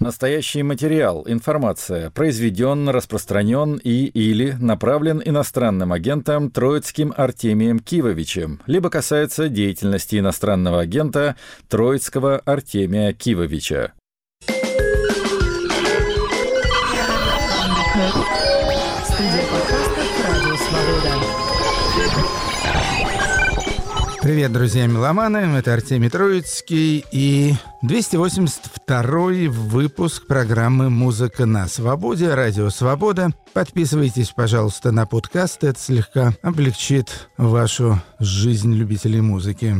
Настоящий материал, информация произведен, распространен и или направлен иностранным агентом Троицким Артемием Кивовичем, либо касается деятельности иностранного агента Троицкого Артемия Кивовича. Студия Привет, друзья меломаны, это Артемий Троицкий и 282 выпуск программы «Музыка на свободе», радио «Свобода». Подписывайтесь, пожалуйста, на подкаст, это слегка облегчит вашу жизнь любителей музыки.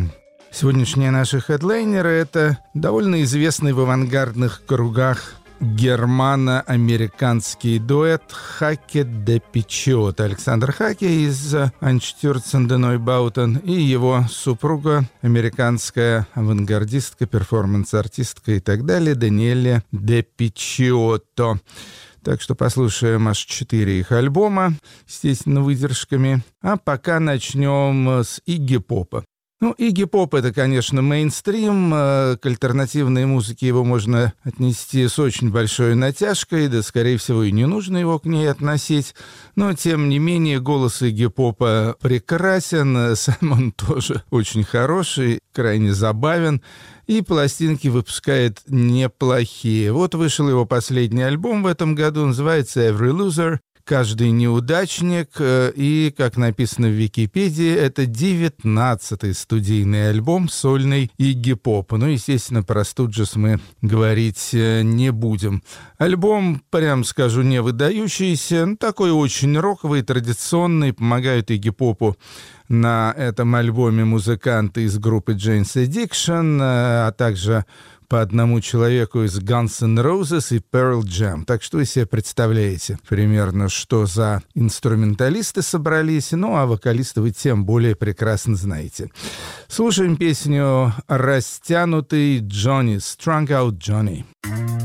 Сегодняшние наши хедлайнеры — это довольно известный в авангардных кругах германо-американский дуэт Хаке де Пичиотто. Александр Хаке из Einstürzende Neubauten и его супруга, американская авангардистка, перформанс-артистка и так далее, Даниэле де Пичиотто. Так что послушаем аж четыре их альбома, естественно, выдержками. А пока начнем с Игги Попа. Ну, Игги Поп — это, конечно, мейнстрим. Э, к альтернативной музыке его можно отнести с очень большой натяжкой, да, скорее всего, и не нужно его к ней относить. Но, тем не менее, голос Игги Попа прекрасен, сам он тоже очень хороший, крайне забавен и пластинки выпускает неплохие. Вот вышел его последний альбом в этом году, называется «Every Loser», каждый неудачник, э, и, как написано в Википедии, это девятнадцатый студийный альбом сольный Игги Попа. Ну, естественно, про Студжес мы говорить э, не будем. Альбом, прям скажу, не выдающийся, такой очень роковый, традиционный, помогают Игги Попу на этом альбоме музыканты из группы Jane's Addiction, э, а также по одному человеку из Guns N' Roses и Pearl Jam. Так что вы себе представляете примерно, что за инструменталисты собрались, ну а вокалисты вы тем более прекрасно знаете. Слушаем песню «Растянутый Джонни», «Strung Out Johnny». это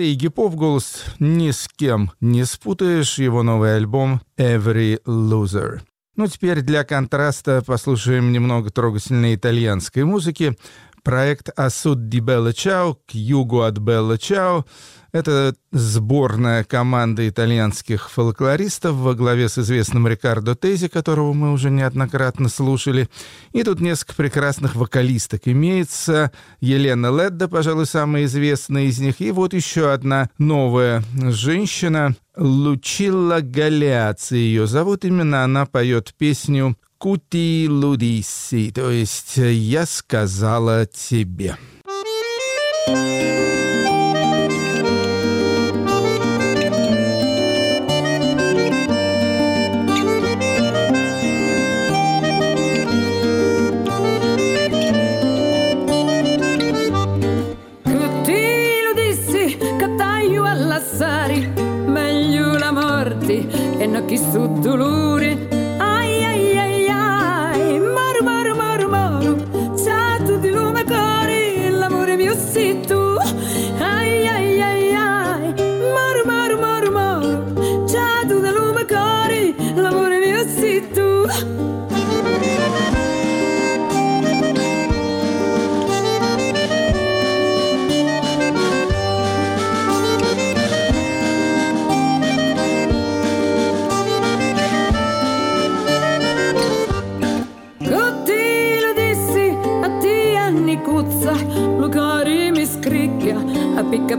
Игги Поп, голос ни с кем не спутаешь, его новый альбом «Every Loser». Ну, теперь для контраста послушаем немного трогательной итальянской музыки. Проект «Асуд ди Белла Чао» к югу от Белла Чао — это сборная команда итальянских фолклористов во главе с известным Рикардо Тези, которого мы уже неоднократно слушали. И тут несколько прекрасных вокалисток. Имеется Елена Ледда, пожалуй, самая известная из них. И вот еще одна новая женщина, Лучилла Галяци ее зовут. Именно она поет песню «Кути Лудиси», то есть «Я сказала тебе». thank you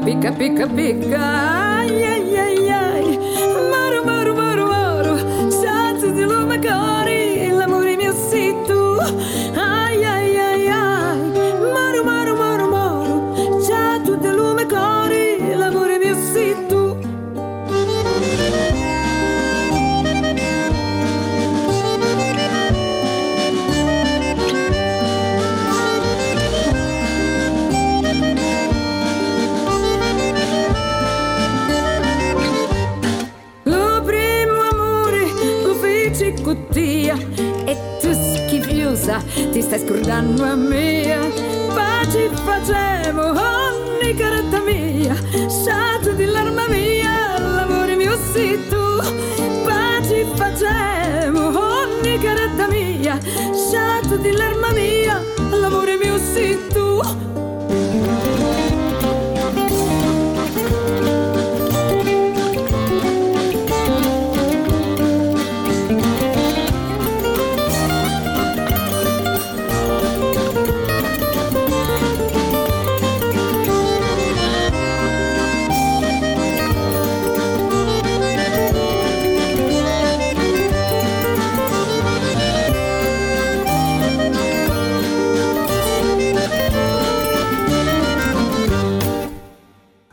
pica, pica, pica, ti stai scordando a me. Pace facciamo ogni caretta mia sciato di l'arma mia l'amore mio sei tu. Pace facciamo ogni caretta mia sciato di l'arma mia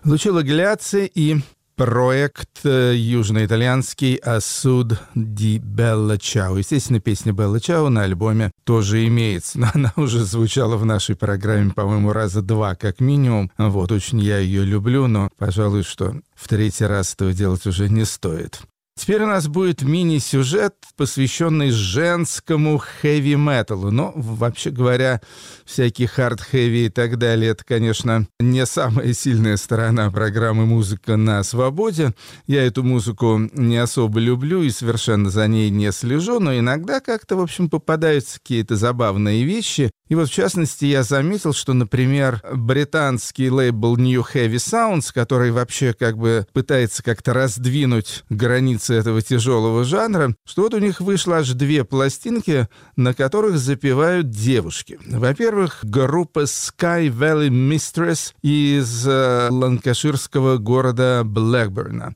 Лучило Гляци и проект э, южноитальянский «Асуд ди Белла Чао». Естественно, песня Белла Чао на альбоме тоже имеется, но она уже звучала в нашей программе, по-моему, раза два как минимум. Вот, очень я ее люблю, но, пожалуй, что в третий раз этого делать уже не стоит. Теперь у нас будет мини-сюжет, посвященный женскому хэви-металу. Но, вообще говоря, всякий хард-хэви и так далее, это, конечно, не самая сильная сторона программы «Музыка на свободе». Я эту музыку не особо люблю и совершенно за ней не слежу, но иногда как-то, в общем, попадаются какие-то забавные вещи. И вот, в частности, я заметил, что, например, британский лейбл New Heavy Sounds, который вообще как бы пытается как-то раздвинуть границы этого тяжелого жанра, что вот у них вышло аж две пластинки, на которых запевают девушки. Во-первых, группа Sky Valley Mistress из э, ланкаширского города Блэкберна.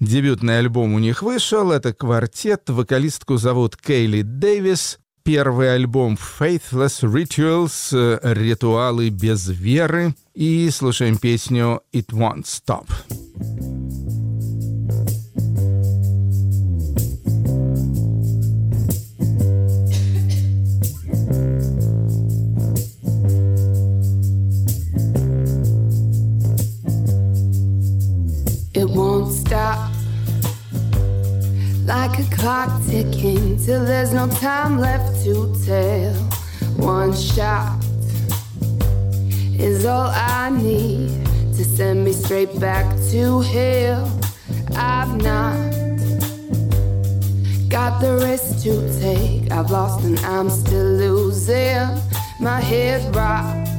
Дебютный альбом у них вышел, это квартет, вокалистку зовут Кейли Дэвис, первый альбом Faithless Rituals, э, ритуалы без веры, и слушаем песню It Won't Stop. It won't stop like a clock ticking till there's no time left to tell. One shot is all I need to send me straight back to hell. I've not got the risk to take. I've lost and I'm still losing. My head rocks.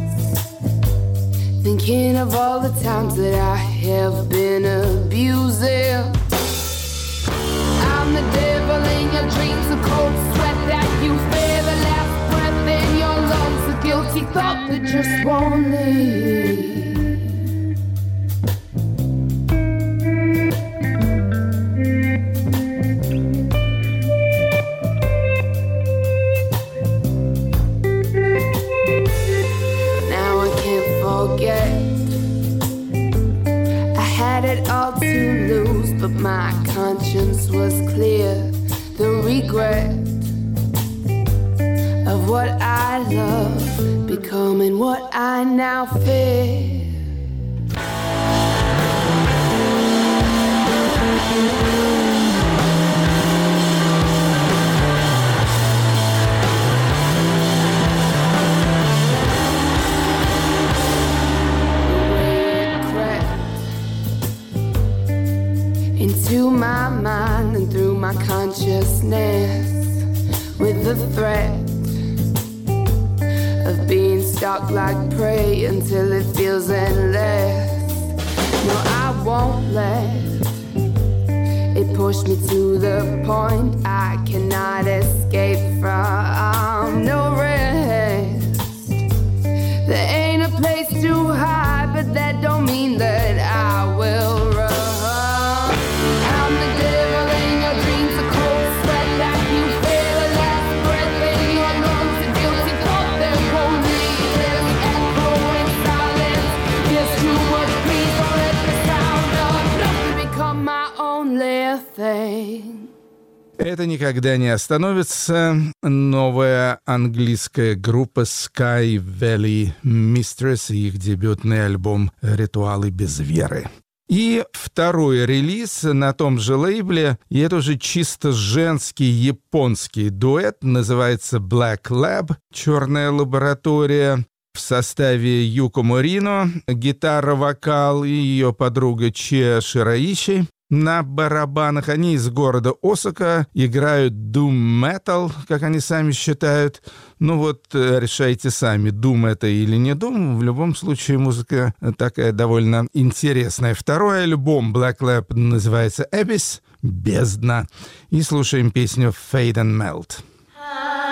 Thinking of all the times that I have been abusing. I'm the devil in your dreams, a cold sweat that you the last breath in your lungs, guilty that just won't leave. Now I can't forget. I had it all to lose, but my conscience was clear. The regret of what I love becoming what I now fear. With the threat of being stalked like prey until it feels endless. No, I won't let it push me to the point I cannot escape from. No rest. Это никогда не остановится. Новая английская группа Sky Valley Mistress и их дебютный альбом «Ритуалы без веры». И второй релиз на том же лейбле, и это уже чисто женский японский дуэт, называется Black Lab, «Черная лаборатория», в составе Юко Морино, гитара, вокал и ее подруга Че Шираищи. На барабанах они из города Осака играют Doom Metal, как они сами считают. Ну вот, э, решайте сами, Doom это или не Doom. В любом случае, музыка такая довольно интересная. Второй альбом Black Lab называется Abyss, «Бездна». И слушаем песню Fade and Melt. Thank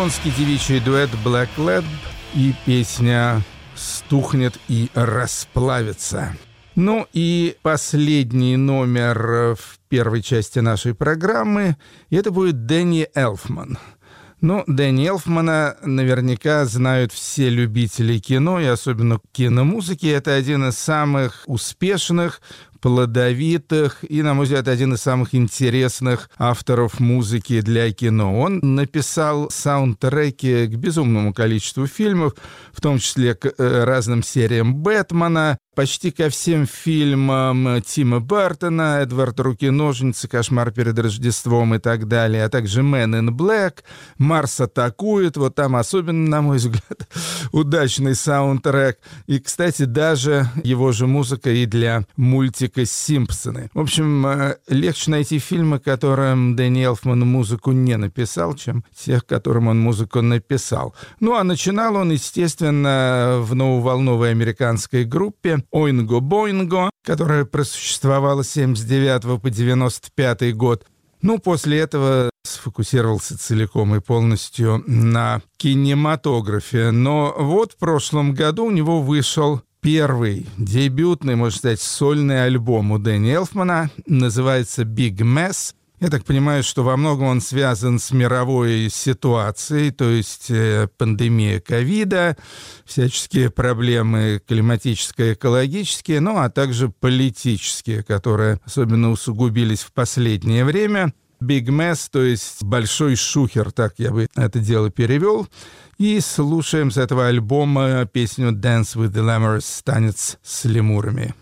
японский девичий дуэт Black Lab и песня «Стухнет и расплавится». Ну и последний номер в первой части нашей программы, это будет Дэнни Элфман – ну, Дэнни Элфмана наверняка знают все любители кино, и особенно киномузыки. Это один из самых успешных плодовитых и, на мой взгляд, один из самых интересных авторов музыки для кино. Он написал саундтреки к безумному количеству фильмов, в том числе к э, разным сериям Бэтмена, почти ко всем фильмам Тима Бартона, Эдвард Руки-ножницы, Кошмар перед Рождеством и так далее, а также Man in Black, Марс атакует, вот там особенно, на мой взгляд, удачный саундтрек. И, кстати, даже его же музыка и для мультика «Симпсоны». В общем, э, легче найти фильмы, которым Дэнни Элфман музыку не написал, чем тех, которым он музыку написал. Ну, а начинал он, естественно, в нововолновой американской группе Оинго-Боинго, которая просуществовала с 79 по 95 год. Ну, после этого сфокусировался целиком и полностью на кинематографе. Но вот в прошлом году у него вышел первый дебютный, можно сказать, сольный альбом у Дэнни Элфмана. Называется «Big Mess». Я так понимаю, что во многом он связан с мировой ситуацией, то есть э, пандемия ковида, всяческие проблемы климатические, экологические, ну а также политические, которые особенно усугубились в последнее время. Big Mess, то есть большой шухер, так я бы это дело перевел. И слушаем с этого альбома песню «Dance with the Lemurs» «Танец с лемурами».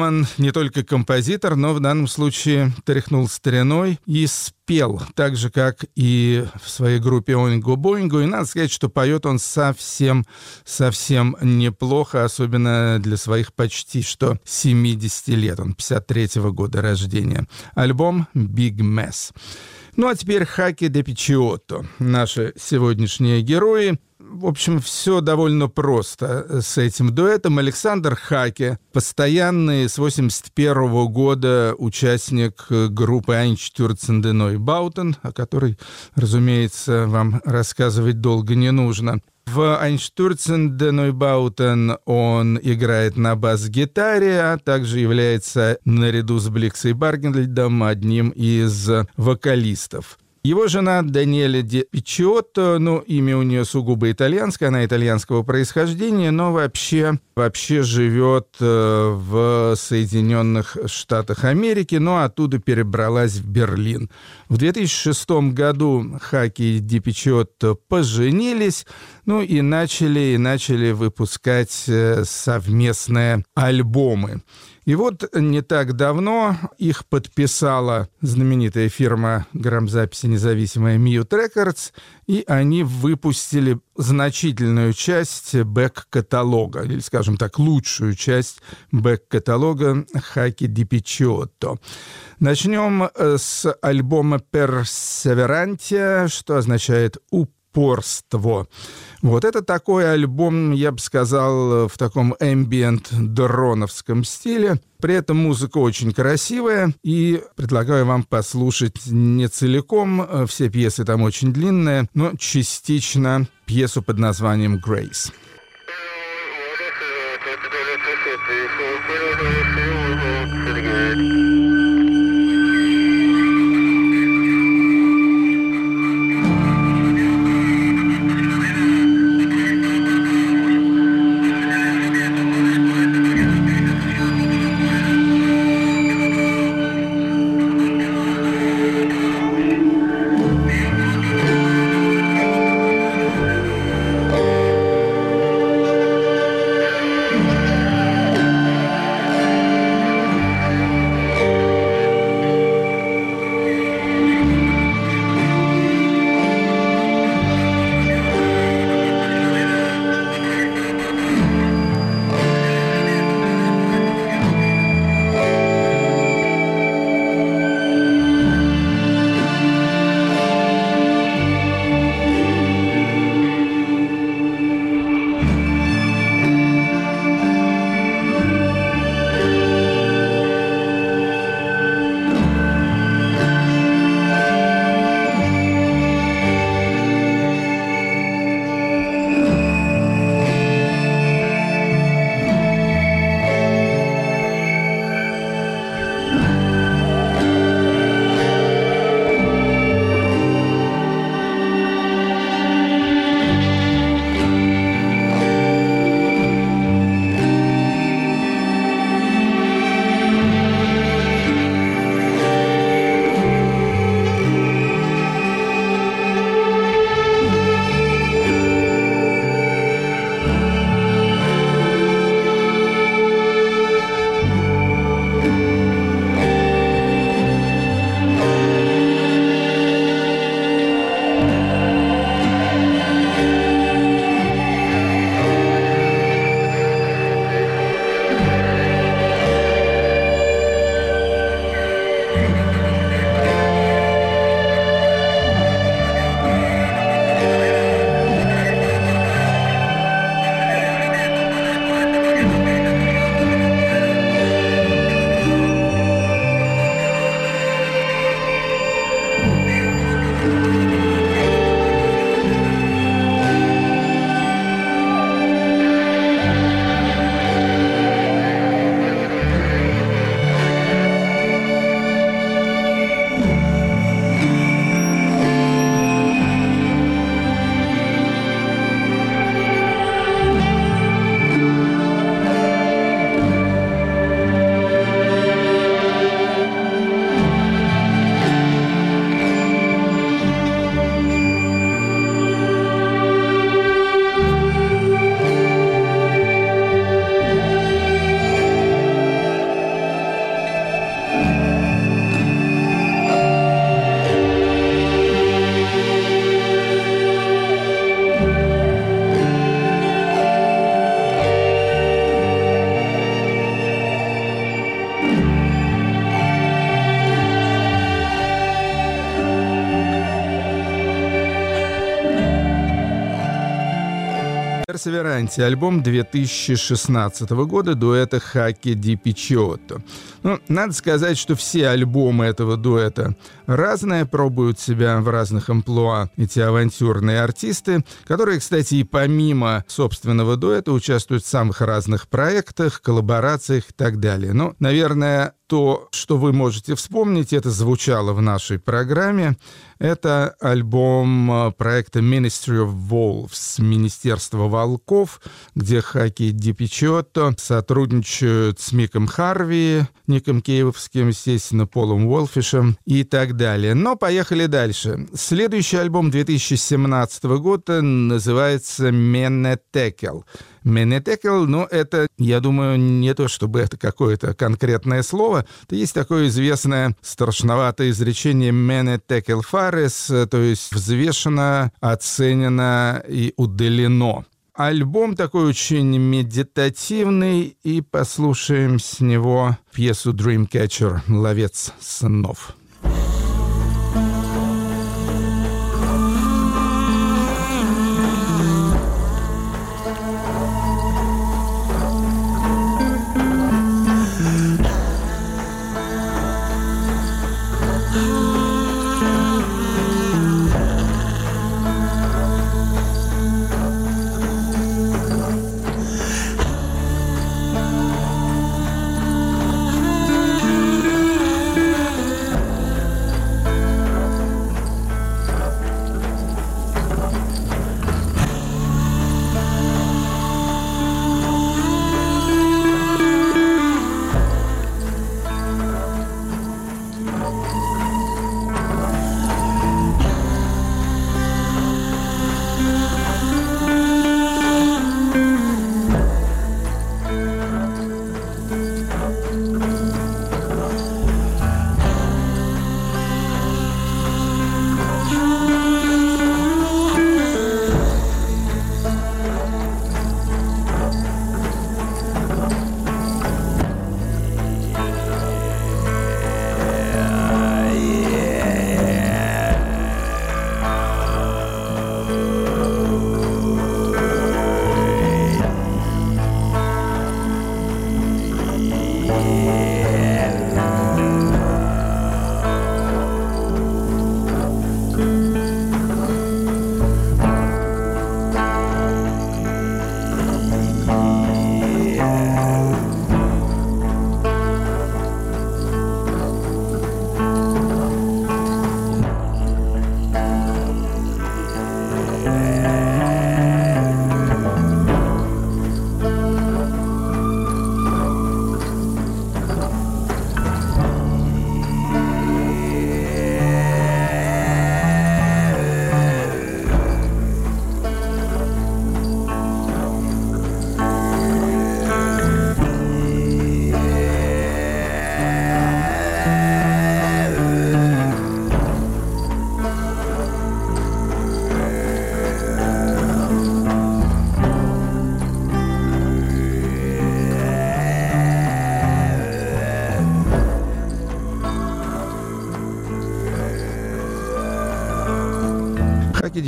Эльфман не только композитор, но в данном случае тряхнул стариной и спел, так же, как и в своей группе «Oingo Boingo». И надо сказать, что поет он совсем, совсем неплохо, особенно для своих почти что 70 лет. Он 53-го года рождения. Альбом «Big Mess». Ну а теперь Хаке де Пичиотто, наши сегодняшние герои — в общем, все довольно просто с этим дуэтом. Александр Хаке, постоянный с 81 года участник группы Einstürzende Neubauten, о которой, разумеется, вам рассказывать долго не нужно. В de Neubauten он играет на бас-гитаре, а также является наряду с Бликсой Баргенльдом одним из вокалистов. Его жена Даниэля Де Пичиотто, ну, имя у нее сугубо итальянское, она итальянского происхождения, но вообще, вообще живет э, в Соединенных Штатах Америки, но оттуда перебралась в Берлин. В 2006 году Хаки и Де Пичиотто поженились, ну и начали, и начали выпускать э, совместные альбомы. И вот не так давно их подписала знаменитая фирма грамзаписи независимая Mute Records, и они выпустили значительную часть бэк-каталога, или, скажем так, лучшую часть бэк-каталога Хаки Ди Пичиотто. Начнем э, с альбома «Персеверантия», что означает «упорство». Вот это такой альбом, я бы сказал, в таком эмбиент-дроновском стиле. При этом музыка очень красивая, и предлагаю вам послушать не целиком, все пьесы там очень длинные, но частично пьесу под названием «Грейс». Персеверанти, альбом 2016 года дуэта Хаки Ди Пичиотто. Ну, надо сказать, что все альбомы этого дуэта разные, пробуют себя в разных амплуа эти авантюрные артисты, которые, кстати, и помимо собственного дуэта участвуют в самых разных проектах, коллаборациях и так далее. Ну, наверное, то, что вы можете вспомнить, это звучало в нашей программе. Это альбом э, проекта Ministry of Wolves, Министерство волков, где Хаки Дипичотто сотрудничают с Миком Харви, Ником Кейвовским, естественно, Полом Уолфишем и так далее. Но поехали дальше. Следующий альбом 2017 года называется «Менетекел». Менетекел, ну, это, я думаю, не то, чтобы это какое-то конкретное слово. Это есть такое известное страшноватое изречение «менетекел фарес», то есть взвешено, оценено и удалено. Альбом такой очень медитативный, и послушаем с него пьесу Dreamcatcher «Ловец снов».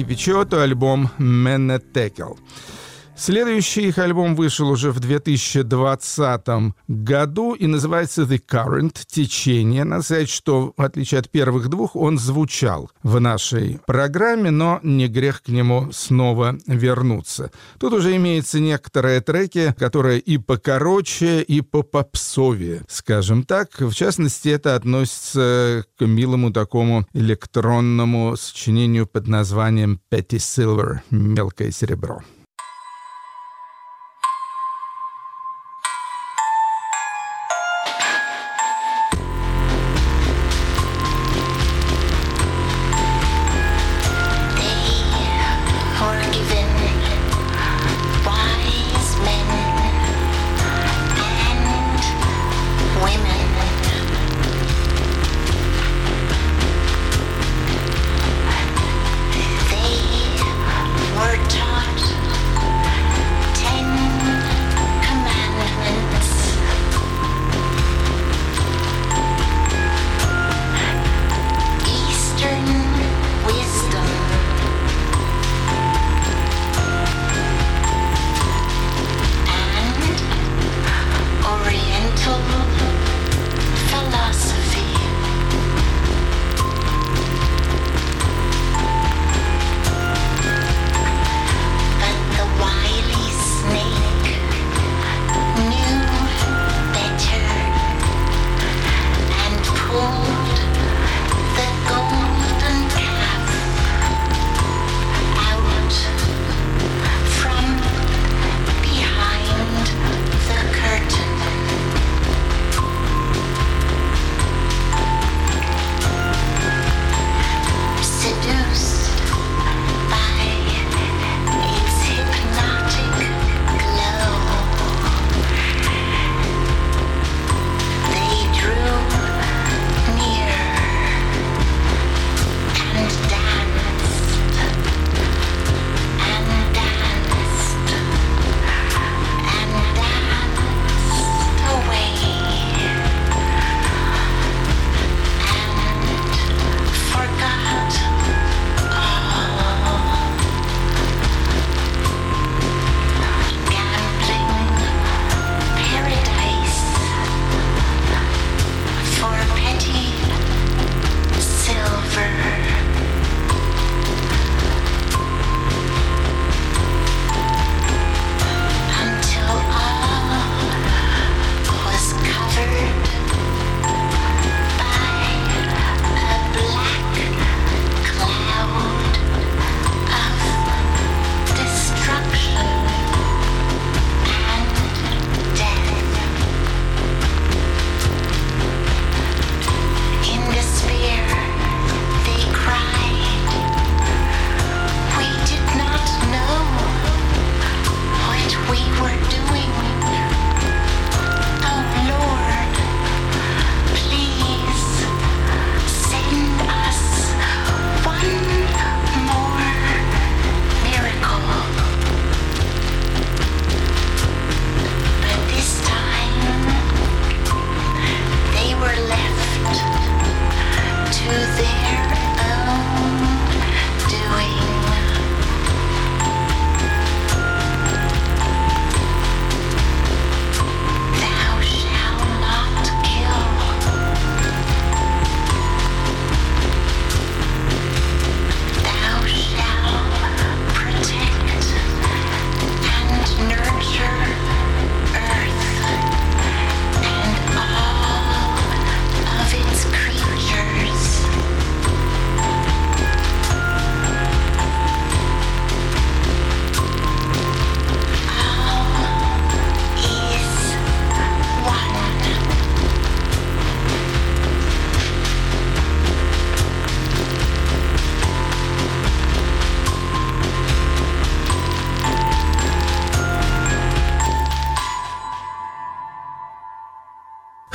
Пичотто альбом «Менетекел». Следующий их альбом вышел уже в 2020 году и называется «The Current» — «Течение». Надо сказать, что, в отличие от первых двух, он звучал в нашей программе, но не грех к нему снова вернуться. Тут уже имеются некоторые треки, которые и покороче, и по попсовее, скажем так. В частности, это относится к милому такому электронному сочинению под названием «Petty Silver» — «Мелкое серебро».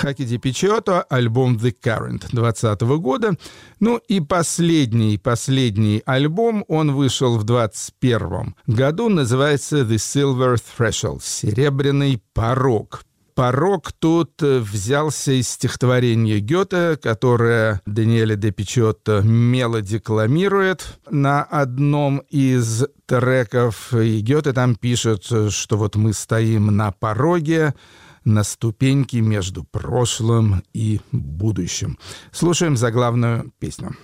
Хаки Ди Пичото, альбом The Current 2020 года. Ну и последний, последний альбом, он вышел в 2021 году, называется The Silver Threshold, «Серебряный порог». Порог тут э, взялся из стихотворения Гёте, которое Даниэле де Пичотто мело на одном из треков. И Гёте там пишет, что вот мы стоим на пороге, на ступеньке между прошлым и будущим. Слушаем заглавную песню.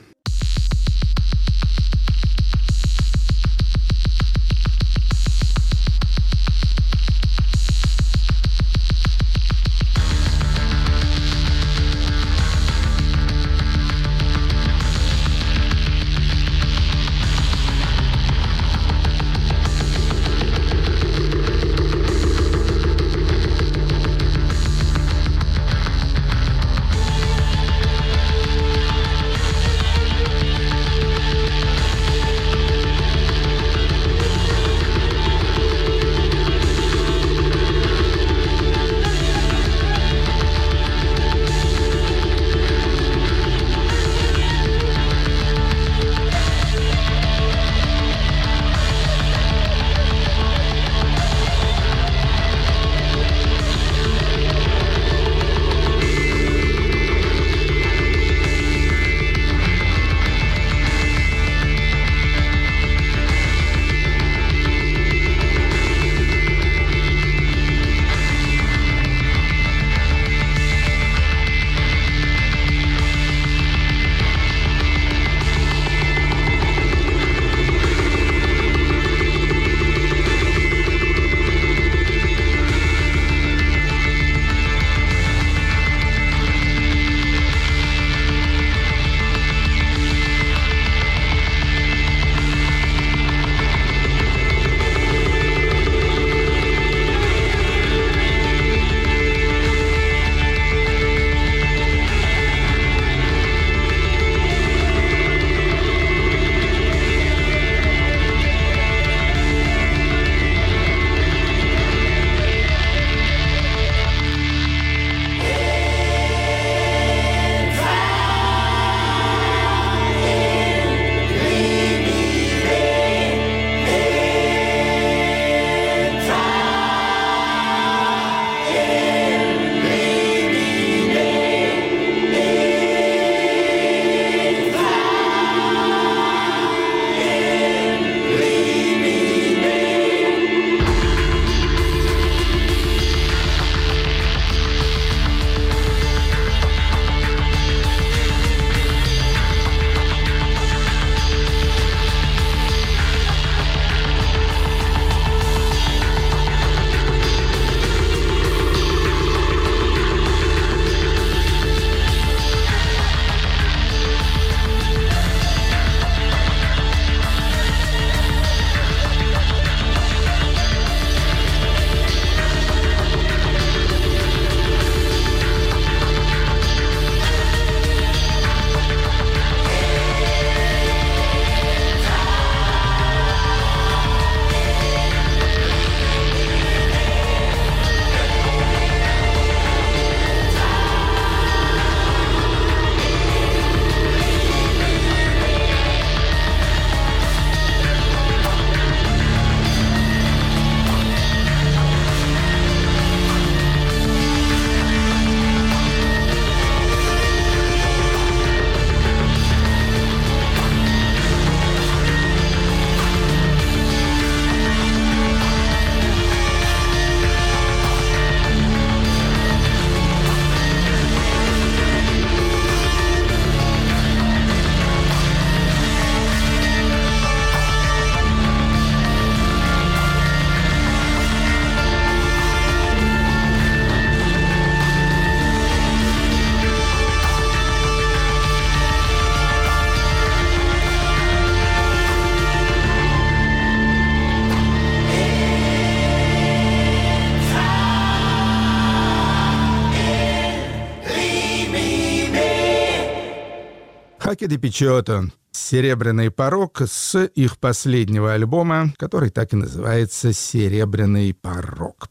Хаки де Пичото «Серебряный порог» с их последнего альбома, который так и называется «Серебряный порог».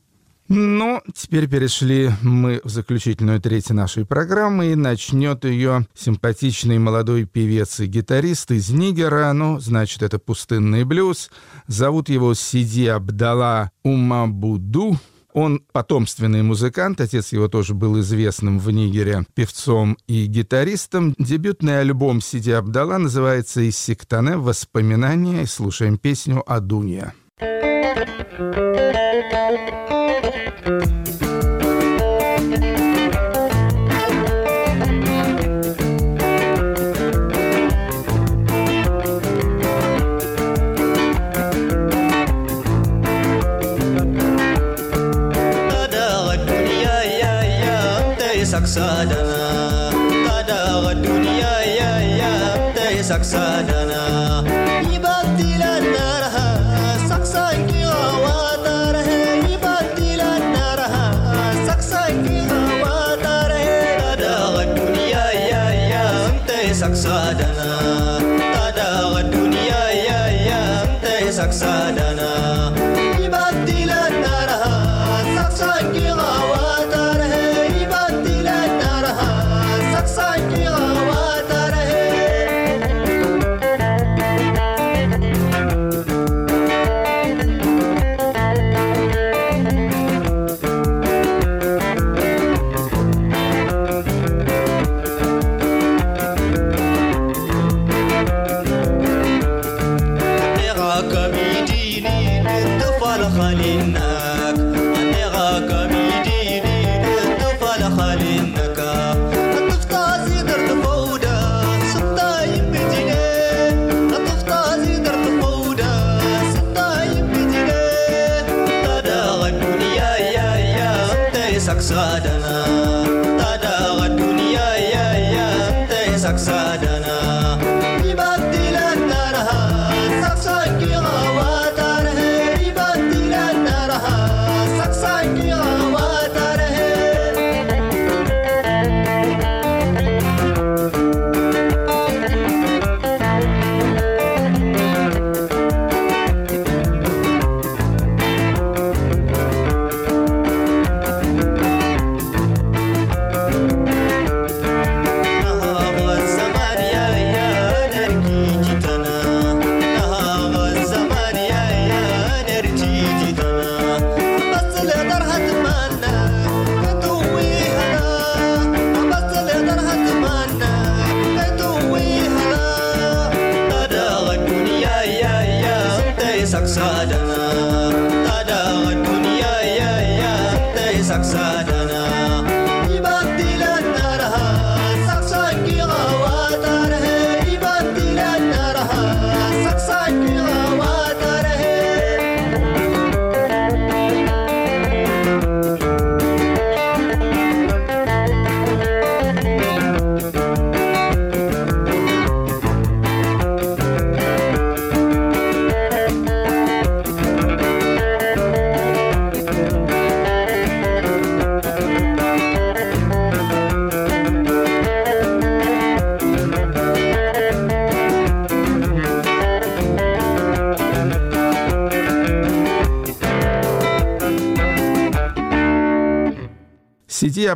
Ну, теперь перешли мы в заключительную треть нашей программы, и начнет ее симпатичный молодой певец и гитарист из Нигера, ну, значит, это пустынный блюз. Зовут его Сиди Абдала Умабуду. Он потомственный музыкант, отец его тоже был известным в Нигере певцом и гитаристом. Дебютный альбом Сиди Абдала называется «Иссиктане. Воспоминания». Слушаем песню «Адунья». saksadana saksaadha duniyaa yaa'ee yaa'ee ta'e saksaadha.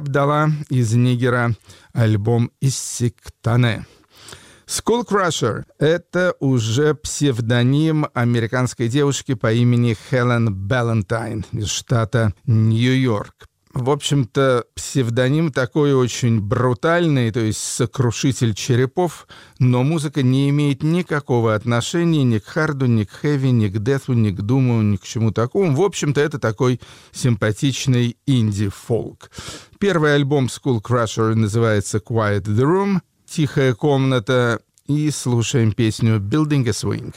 Абдала из Нигера, альбом «Иссиктане». Skull Crusher — это уже псевдоним американской девушки по имени Хелен Балентайн из штата Нью-Йорк. В общем-то, псевдоним такой очень брутальный, то есть сокрушитель черепов, но музыка не имеет никакого отношения ни к харду, ни к хэви, ни к дефу, ни к думу, ни к чему такому. В общем-то, это такой симпатичный инди-фолк. Первый альбом Skull Crusher называется Quiet the Room, «Тихая комната», и слушаем песню «Building a Swing».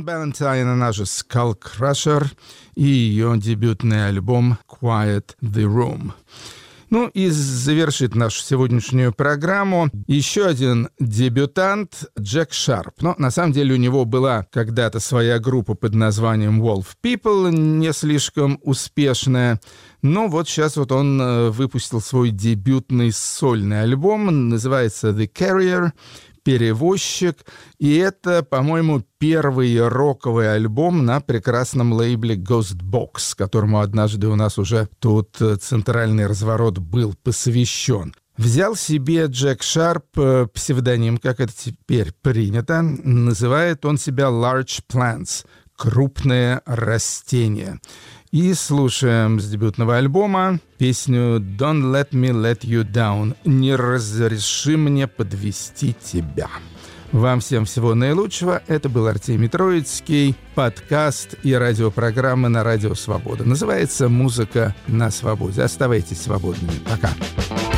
Хелен Балентайн, она же Skull Crusher, и ее дебютный альбом Quiet the Room. Ну и завершит нашу сегодняшнюю программу еще один дебютант Джек Шарп. Но на самом деле у него была когда-то своя группа под названием Wolf People, не слишком успешная. Но вот сейчас вот он э, выпустил свой дебютный сольный альбом, называется The Carrier перевозчик. И это, по-моему, первый роковый альбом на прекрасном лейбле Ghost Box, которому однажды у нас уже тут э, центральный разворот был посвящен. Взял себе Джек Шарп э, псевдоним, как это теперь принято. Называет он себя Large Plants — крупные растения. И слушаем с дебютного альбома песню «Don't let me let you down» «Не разреши мне подвести тебя». Вам всем всего наилучшего. Это был Артемий Троицкий, подкаст и радиопрограмма на Радио Свобода. Называется «Музыка на свободе». Оставайтесь свободными. Пока. Говорит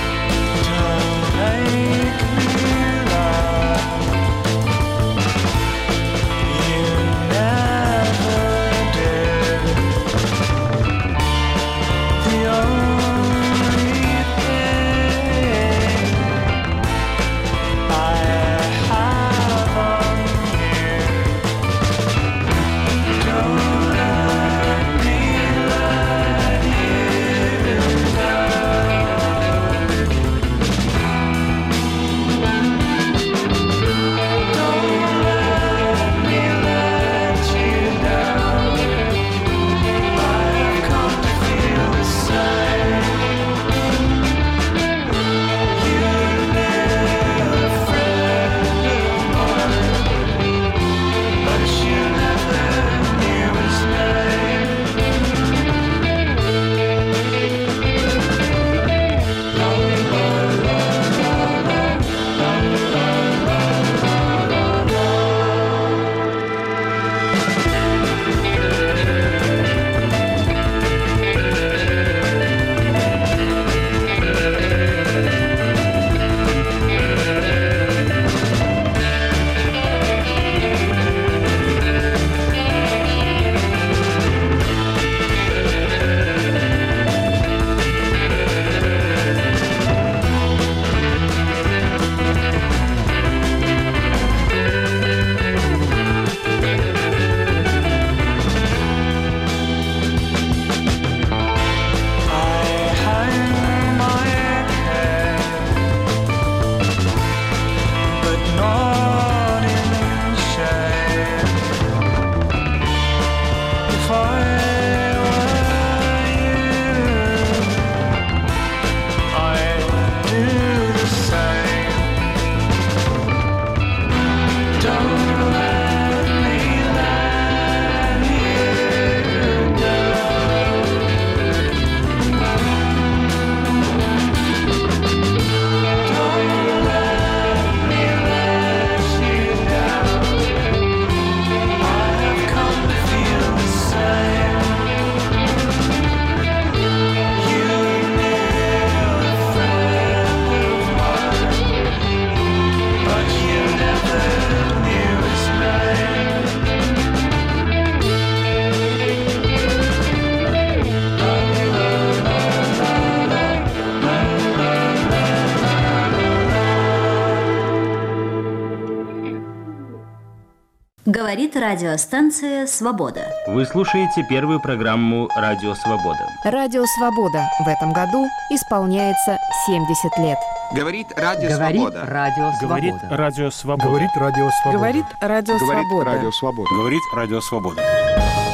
радиостанция «Свобода». Вы слушаете первую программу «Радио Свобода». Радио «Свобода» в этом году исполняется 70 лет. Говорит Радио Говорит Свобода. Радио Говорит Свобода. Радио Свобода. Говорит Радио Свобода. Говорит Радио Говорит Свобода. Радио Свобода. Говорит Радио Свобода.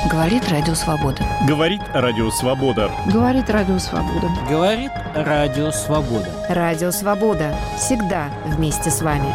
Говорит Радио Свобода. Говорит Радио Свобода. Говорит Радио Свобода. Говорит Радио Свобода. Радио Свобода. Всегда вместе с вами.